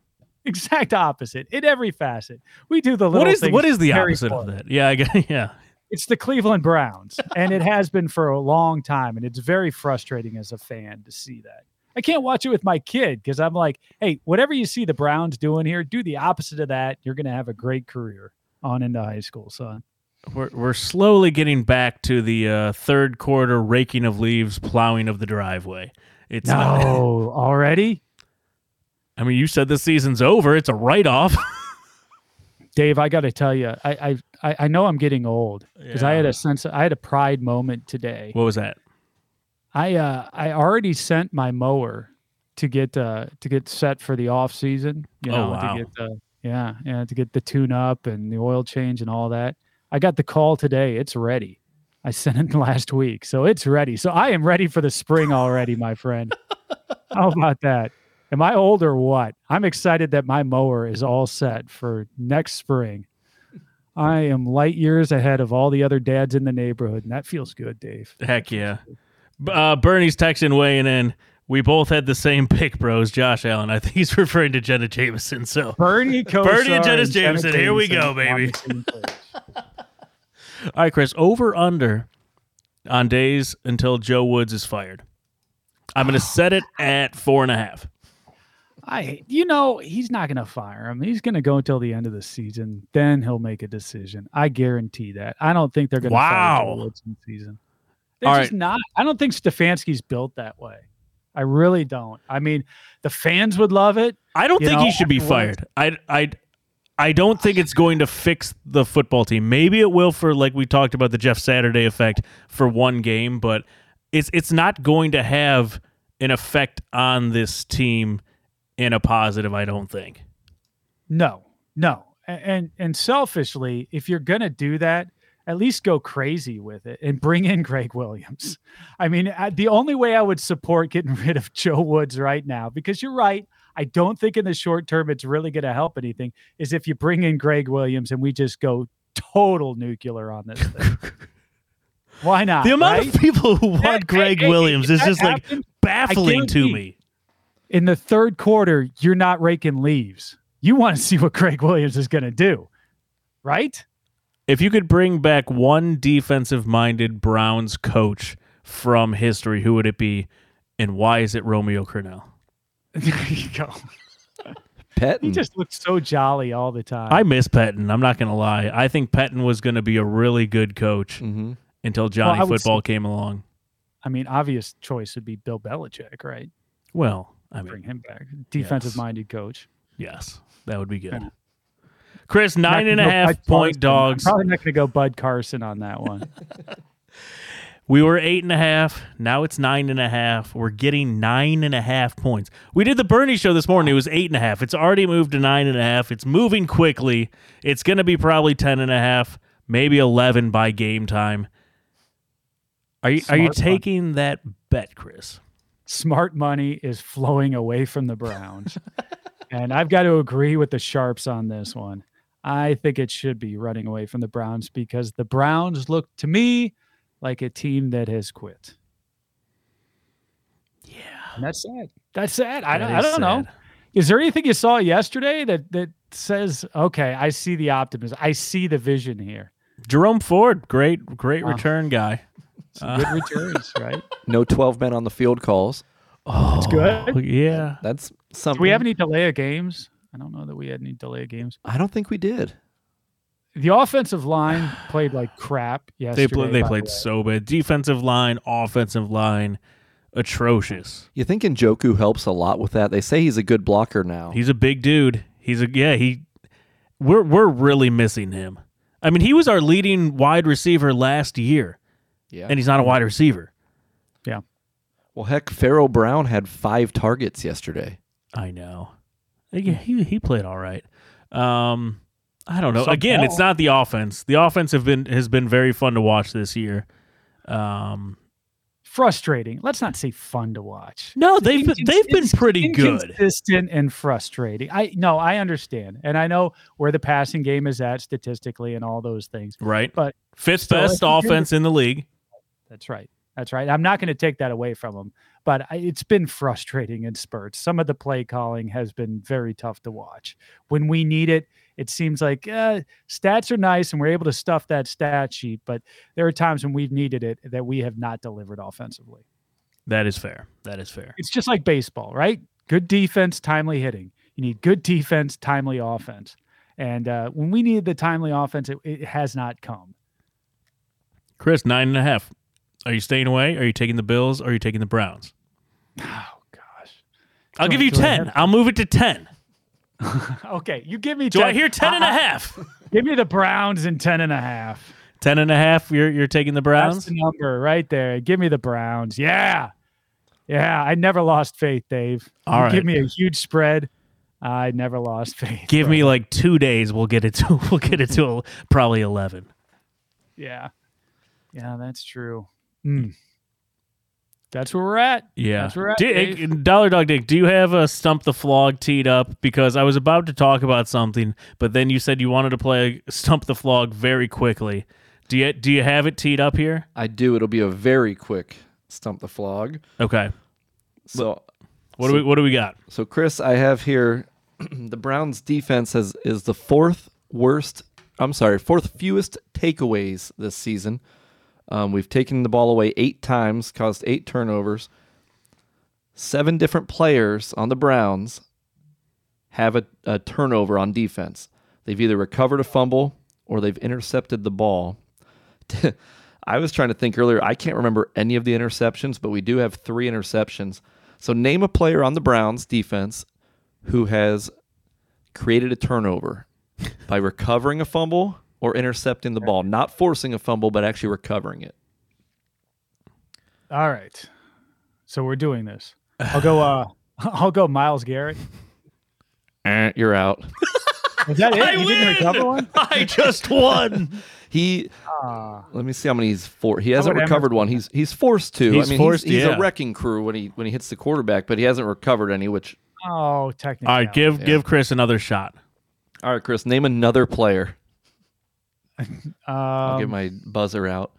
Exact opposite in every facet. We do the little What is things what is the opposite of that? Yeah, I get, yeah. It's the Cleveland Browns, and it has been for a long time. And it's very frustrating as a fan to see that. I can't watch it with my kid because I'm like, hey, whatever you see the Browns doing here, do the opposite of that. You're going to have a great career on into high school, son. We're we're slowly getting back to the uh, third quarter raking of leaves, plowing of the driveway. It's not, No, already? I mean, you said the season's over. It's a write off. Dave, I got to tell you, I, I I know I'm getting old because I had a sense, I had a pride moment today. what was that? I uh I already sent my mower to get uh to get set for the off season. You Oh, wow. to get the yeah yeah to get the tune up and the oil change and all that. I got the call today. It's ready. I sent it last week, so it's ready. So I am ready for the spring already, my friend. How about that? Am I old or what? I'm excited that my mower is all set for next spring. I am light years ahead of all the other dads in the neighborhood, and that feels good, Dave. Heck yeah. Uh, Bernie's texting weighing in. We both had the same pick, bros. Josh Allen. I think he's referring to Jenna Jameson. So, Bernie Bernie and Jenna Jameson, here we go, baby. the same page. all right, Chris. Over under on days until Joe Woods is fired. I'm going to set it at four and a half. I, you know, he's not going to fire him. He's going to go until the end of the season. Then he'll make a decision. I guarantee that. I don't think they're going to fire Joe Woods in the season. They're All just not. I don't think Stefanski's built that way. I really don't. I mean, the fans would love it. I don't think know, he should be fired. I I I don't think it's going to fix the football team. Maybe it will for like we talked about the Jeff Saturday effect for one game, but it's it's not going to have an effect on this team in a positive, I don't think. No, no. And and selfishly, if you're gonna do that, at least go crazy with it and bring in Gregg Williams. I mean, the only way I would support getting rid of Joe Woods right now, because you're right, I don't think in the short term it's really going to help anything, is if you bring in Gregg Williams and we just go total nuclear on this thing. Why not? The amount right? of people who want That- Gregg Williams is just like baffling to me. in the third quarter, you're not raking leaves. You want to see what Gregg Williams is going to do, right? If you could bring back one defensive minded Browns coach from history, who would it be? And why is it Romeo Crennel? There you go. Pet. He just looks so jolly all the time. I miss Pettine. I'm not going to lie. I think Pettine was going to be a really good coach hmm until Johnny I would Football came along. I mean, obvious choice would be Bill Belichick, right? Well, I mean, Bring him back. Defensive minded coach. yes, that would be good. Yeah. Chris, Not nine gonna and a go half Bud point Carson. I'm dogs. probably not going to go Bud Carson on that one. We were eight and a half. Now it's nine and a half. We're getting nine and a half points. We did the Bernie show this morning. It was eight and a half. It's already moved to nine and a half. It's moving quickly. It's going to be probably ten and a half, maybe eleven by game time. Are you are you Smart taking that bet, Chris? Smart money is flowing away from the Browns. and I've got to agree with the Sharps on this one. I think it should be running away from the Browns because the Browns look to me like a team that has quit. Yeah, And that's sad. That's sad. I don't, I don't know. Is there anything you saw yesterday that that says, okay, I see the optimism. I see the vision here. Jerome Ford, great, great Wow. return guy. Some good uh, returns, right? No 12 men on the field calls. Oh, that's good. Yeah, That's Do something. we have any delay of games? I don't know that we had any delay of games. I don't think we did. The offensive line played like crap they yesterday. played. They by the played way. so bad. Defensive line, offensive line, atrocious. You think Njoku helps a lot with that? They say he's a good blocker now. He's a big dude. He's a yeah. He we're we're really missing him. I mean, he was our leading wide receiver last year, yeah. and he's not a wide receiver. Yeah. Well, heck, Pharaoh Brown had five targets yesterday. I know. Yeah, he he played all right. Um, I don't know. Some Again, it's not the offense. The offense have been has been very fun to watch this year. Um, Frustrating. Let's not say fun to watch. no, they've Incons- they've been pretty good. Inconsistent and frustrating. I no, I understand, and I know where the passing game is at statistically and all those things. Right, But fifth still, best if you do offense in the league. That's right. That's right. I'm not going to take that away from them, but I, it's been frustrating in spurts. Some of the play calling has been very tough to watch. When we need it, it seems like uh, stats are nice and we're able to stuff that stat sheet, but there are times when we've needed it that we have not delivered offensively. That is fair. That is fair. It's just like baseball, right? Good defense, timely hitting. You need good defense, timely offense. And uh, when we needed the timely offense, it, it has not come. Chris, nine and a half. Are you staying away? Are you taking the Bills? Or are you taking the Browns? Oh, gosh. I'll Do give I- you I 10. I'll move it to 10. Okay, you give me Do 10. I hear 10 and a half? Give me the Browns and 10 and a half. 10 and a half. You're, you're taking the That's Browns? the number right there. Give me the Browns. Yeah. Yeah. I never lost faith, Dave. All right. Give me a huge spread. I never lost faith. Give bro. me like two days. We'll get it to, we'll get it to probably 11. Yeah. Yeah, that's true. Mm. That's where we're at. Yeah. That's where we're at, Do- Dave. Dollar Dog Dick, do you have a Stump the Flog teed up? Because I was about to talk about something, but then you said you wanted to play Stump the Flog very quickly. Do you, do you have it teed up here? I do. It'll be a very quick stump the flog. Okay. So What do we What do we got? So, Chris, I have here the Browns' defense has is the fourth worst. I'm sorry, fourth fewest takeaways this season. Um, we've taken the ball away eight times, caused eight turnovers. Seven different players on the Browns have a, a turnover on defense. They've either recovered a fumble or they've intercepted the ball. I was trying to think earlier. I can't remember any of the interceptions, but we do have three interceptions. So name a player on the Browns defense who has created a turnover by recovering a fumble or intercepting the ball, not forcing a fumble, but actually recovering it. All right. So we're doing this. I'll go. Uh, I'll go. Myles Garrett. Eh, You're out. Was that it? I you didn't recover one. I just won. He Ah, let me see how many he's for. He hasn't recovered Emerson? one. He's he's forced to. He's I mean, forced, he's, he's yeah. a wrecking crew when he when he hits the quarterback, but he hasn't recovered any. Which oh, technically. All right, give Yeah. give Chris another shot. all right, Chris, name another player. I'll Um, get my buzzer out.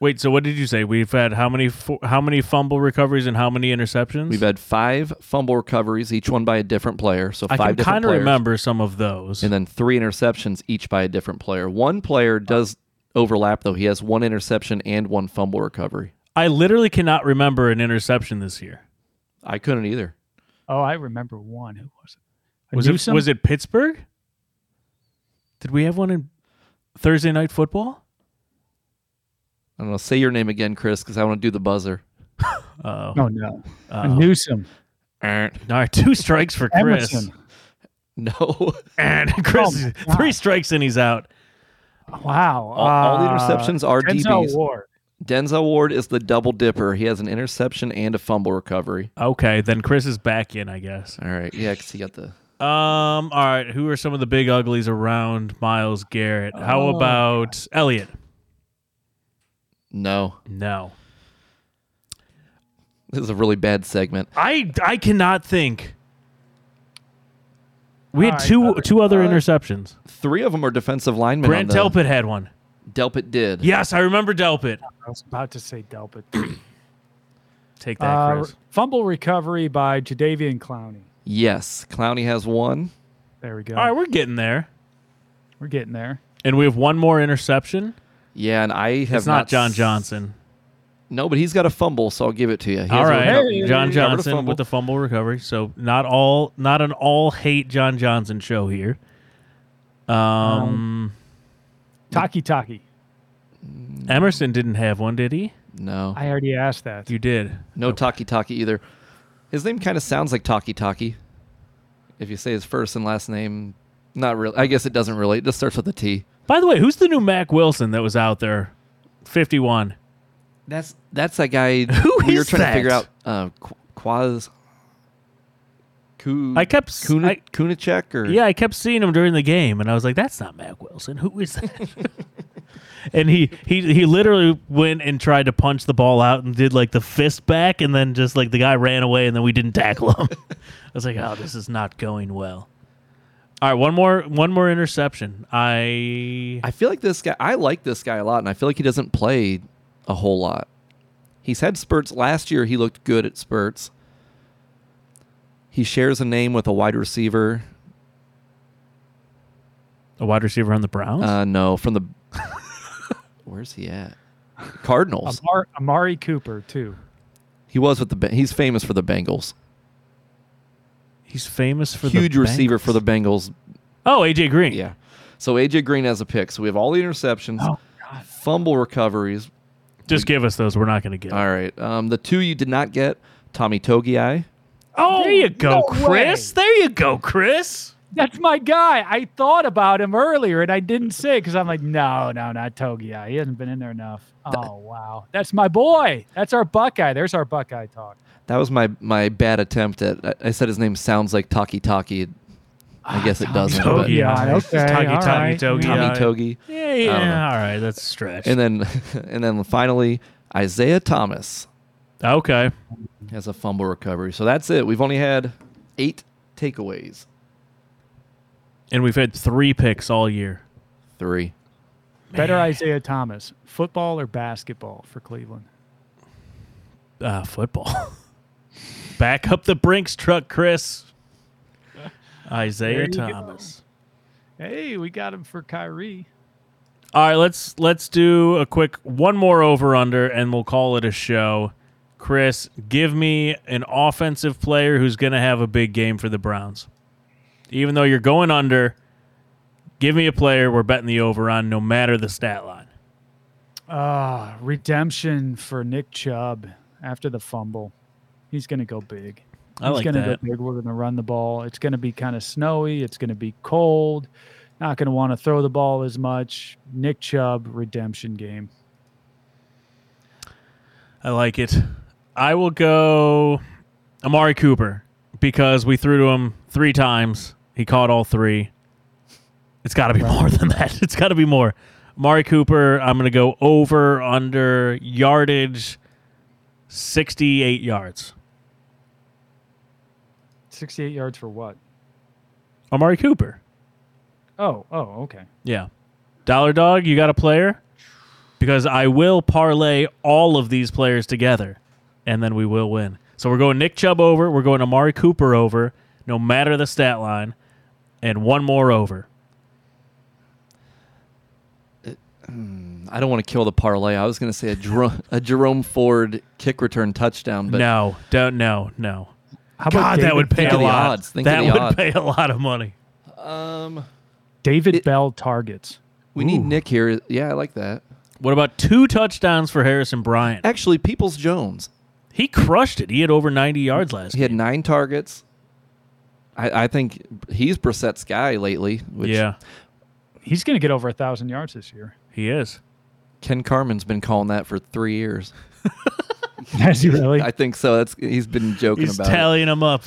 Wait, so what did you say? We've had how many how many fumble recoveries and how many interceptions? We've had five fumble recoveries, each one by a different player. So I five can kind of remember some of those. and then three interceptions each by a different player. One player does overlap though. He has one interception and one fumble recovery. I literally cannot remember an interception this year. I couldn't either. Oh, I remember one. Who was it? Was Newsome? it was it Pittsburgh? Did we have one in Thursday night football? I don't know. Say your name again, Chris, because I want to do the buzzer. Oh, Oh no, uh, Newsome. all right, two strikes for Chris. Emerson. No. And Chris, Oh, my three God. strikes and he's out. Wow. All, all the Uh, interceptions are Denzel DBs. Ward. Denzel Ward is the double dipper. He has an interception and a fumble recovery. Okay, then Chris is back in, I guess. All right. Yeah, because he got the. Um, all right, who are some of the big uglies around Myles Garrett? How Oh, about Elliot? No. No. This is a really bad segment. I I cannot think. We had All right, two other- two other uh, interceptions. Three of them are defensive linemen. Grant on the, Delpit had one. Delpit did. Yes, I remember Delpit. I was about to say Delpit. Take that, Uh, Chris. fumble recovery by Jadeveon Clowney. Yes. Clowney has one. There we go. All right, we're getting there, We're getting there. and we have one more interception. Yeah, and I have It's not not John s- Johnson. No, but he's got a fumble, so I'll give it to you. He All has a right, recover- John Johnson with the fumble recovery. So not all, not an all hate John Johnson show here. Um, Taki Taki. Emerson didn't have one, did he? No, I already asked that. You did. no Taki Taki either. His name kind of sounds like Talkie Talkie. If you say his first and last name, not really. I guess it doesn't really. It just starts with a T. By the way, who's the new Mack Wilson that was out there? Fifty-one. That's that's that guy Who we were is trying to figure out. Uh, Qu- Quaz. Ku, I kept Kuna, I- Kunaszyk or Yeah, I kept seeing him during the game, and I was like, "That's not Mac Wilson. Who is that?" and he he he literally went and tried to punch the ball out and did like the fist back, and then just like the guy ran away, and then we didn't tackle him. I was like, "Oh, this is not going well." All right, one more one more interception. I I feel like this guy. I like this guy a lot, and I feel like he doesn't play a whole lot. He's had spurts. Last year, he looked good at spurts. He shares a name with a wide receiver. a wide receiver on the Browns. Uh, no, from the. Where's he at? Cardinals. Amar- Amari Cooper too. He was with the. Ba- He's famous for the Bengals. He's famous for the Huge receiver Bengals. for the Bengals. Oh, AJ Green. Yeah. So AJ Green has a pick. So we have all the interceptions, Oh, fumble recoveries. Just give us those. We're not going to get. All right. Um, the two you did not get, Tommy Togiai. Oh, there you go, no Chris. way. There you go, Chris. That's my guy. I thought about him earlier and I didn't say because I'm like, no, no, not Togia. He hasn't been in there enough. Oh wow, that's my boy. That's our Buckeye. There's our Buckeye talk. That was my my bad attempt at. I- I said his name sounds like Taki Taki. I ah, guess it doesn't. Togi. But Yeah, okay, Togi, all Togi, right. Togi. Yeah. Togi. Yeah, don't know. yeah. All right, that's a stretch. And then and then finally Isaiah Thomas okay. has a fumble recovery. So that's it. We've only had eight takeaways. And we've had three picks all year. Three. Better Isaiah Thomas, football or basketball for Cleveland? Uh, football. Back up the Brinks truck, Chris. Isaiah There you go. Thomas. Hey, we got him for Kyrie. All right, let's let's do a quick one more over under and we'll call it a show. Chris, give me an offensive player who's going to have a big game for the Browns. Even though you're going under, give me a player we're betting the over on no matter the stat line. Ah, redemption for Nick Chubb after the fumble. He's going to go big. I He's like going to that. go big. We're going to run the ball. It's going to be kind of snowy. It's going to be cold. Not going to want to throw the ball as much. Nick Chubb redemption game. I like it. I will go Amari Cooper because we threw to him three times. He caught all three. It's got to be more than that. It's got to be more. Amari Cooper, I'm going to go over, under, yardage, 68 yards. 68 yards for what? Amari Cooper. Oh, oh, okay. Yeah. Dollar Dog, you got a player? Because I will parlay all of these players together, and then we will win. So we're going Nick Chubb over. We're going Amari Cooper over, no matter the stat line, and one more over. I don't want to kill the parlay. I was going to say a, Jer- a Jerome Ford kick return touchdown, but no, don't, no, no. How about God, that would pay Think a lot. odds. Think of that would odds. pay a lot of money. um, David It- Bell targets. we need Nick here. Yeah, I like that. What about two touchdowns for Harrison Bryant? Actually, Peoples Jones. He crushed it. He had over 90 yards last He had nine targets. I, I think he's Brissett's guy lately. Which Yeah, He's going to get over a thousand yards this year. he is. Ken Carman's been calling that for three years. Has he really? I think so. That's he's been joking He's about. it. tallying them up.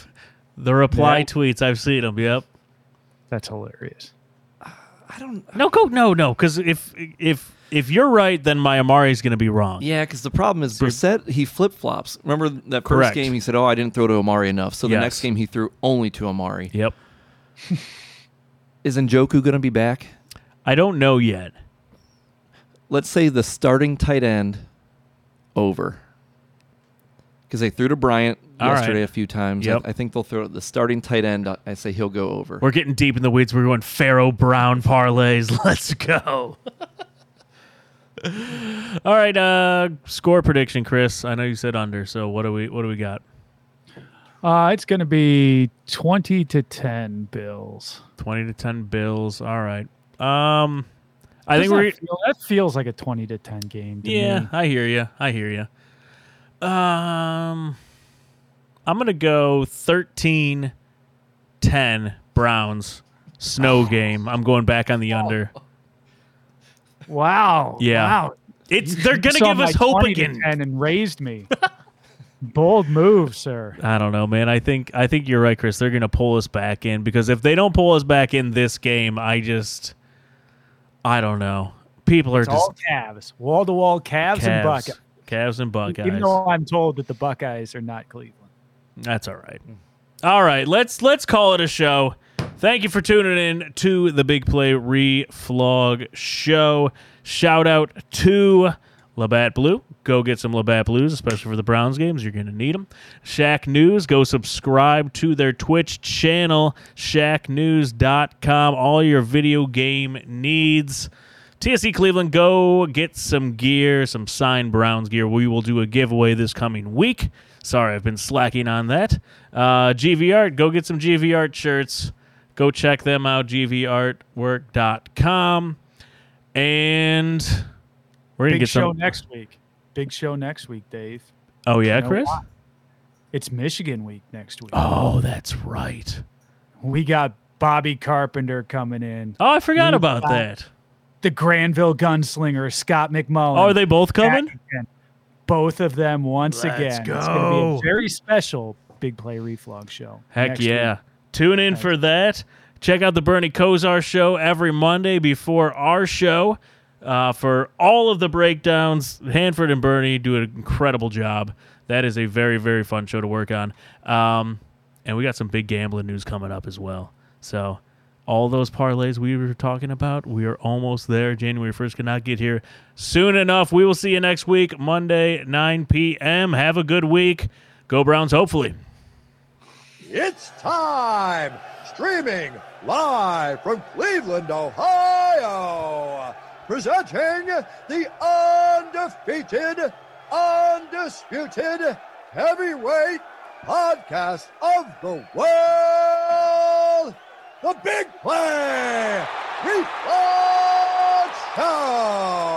The reply Yeah. tweets, I've seen them. Yep. That's hilarious. I don't. No, go no, no. Because if if if you're right, then my Amari is going to be wrong. Yeah, because the problem is Brissett. He flip flops. Remember that first Correct. game? He said, "Oh, I didn't throw to Amari enough." So the Yes. next game he threw only to Amari. Yep. Is Njoku going to be back? I don't know yet. Let's say the starting tight end over. Because they threw to Bryant All yesterday a few times. Yep. I, I think they'll throw the starting tight end. I say he'll go over. We're getting deep in the weeds. We're going Pharaoh Brown parlays. Let's go. All right, uh score prediction, Chris. I know you said under, so what do we what do we got? Uh, it's going to be 20 to 10 Bills. 20 to 10 Bills. All right. Um I think Doesn't we're that, feel, that feels like a 20 to 10 game. To Yeah, me. I hear you. I hear you. Um, I'm gonna go 13, 10 Browns snow game. I'm going back on the under. Wow. Yeah. Wow. It's You they're gonna give us hope again. and raised me. Bold move, sir. I don't know, man. I think I think you're right, Chris. They're gonna pull us back in because if they don't pull us back in this game, I just I don't know. People are It's just all Cavs, wall to wall Cavs, and Buckeyes. Cavs and Buckeyes. Even though I'm told that the Buckeyes are not Cleveland. That's all right. All right, let's let's call it a show. Thank you for tuning in to the Big Play Reflog show. Shout out to Labatt Blue. Go get some Labatt Blues, especially for the Browns games. You're going to need them. Shack News. Go subscribe to their Twitch channel, shacknews.com. All your video game needs. TSC Cleveland, go get some gear, some signed Browns gear. We will do a giveaway this coming week. Sorry, I've been slacking on that. Uh, GV Art, go get some GV Art shirts. Go check them out, gvartwork.com. And we're going to Big get show some. next week. Big show next week, Dave. Oh, yeah, You know Chris? why? It's Michigan week next week. Oh, that's right. We got Bobby Carpenter coming in. Oh, I forgot We about that. The Granville gunslinger, Scott McMullen. Oh, are they both coming? Both of them once Let's again. It's going to go. be a very special Big Play Reflog show. Heck yeah. week. Tune in for that. Check out the Bernie Kosar show every Monday before our show. Uh, for all of the breakdowns, Hanford and Bernie do an incredible job. That is a very, very fun show to work on. Um, and we got some big gambling news coming up as well. So all those parlays we were talking about. We are almost there. January 1st cannot get here soon enough. We will see you next week, Monday, 9 p.m. Have a good week. Go Browns, hopefully. It's time! Streaming live from Cleveland, Ohio, presenting the undefeated, undisputed heavyweight podcast of the world, The Big Play Reflog Show!